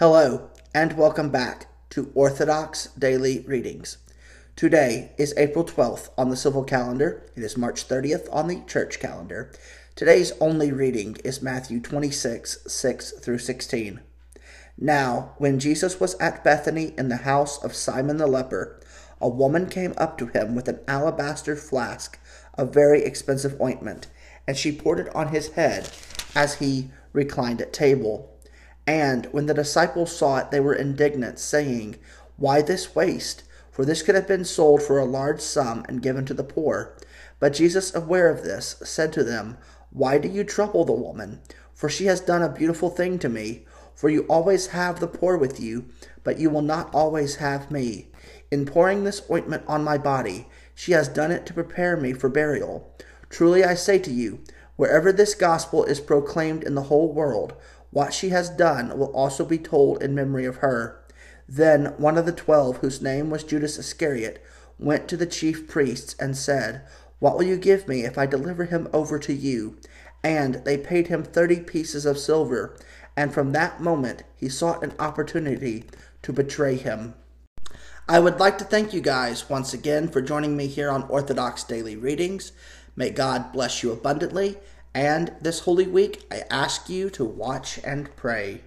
Hello, and welcome back to Orthodox Daily Readings. Today is April 12th on the civil calendar. It is March 30th on the church calendar. Today's only reading is Matthew 26, 6 through 16. Now, when Jesus was at Bethany in the house of Simon the leper, a woman came up to him with an alabaster flask of very expensive ointment, and she poured it on his head as he reclined at table. And when the disciples saw it, they were indignant, saying, Why this waste? For this could have been sold for a large sum and given to the poor. But Jesus, aware of this, said to them, Why do you trouble the woman? For she has done a beautiful thing to me. For you always have the poor with you, but you will not always have me. In pouring this ointment on my body, she has done it to prepare me for burial. Truly I say to you, wherever this gospel is proclaimed in the whole world, what she has done will also be told in memory of her. Then one of the twelve, whose name was Judas Iscariot, went to the chief priests and said, What will you give me if I deliver him over to you? And they paid him thirty pieces of silver, and from that moment he sought an opportunity to betray him. I would like to thank you guys once again for joining me here on Orthodox Daily Readings. May God bless you abundantly and this Holy Week, I ask you to watch and pray.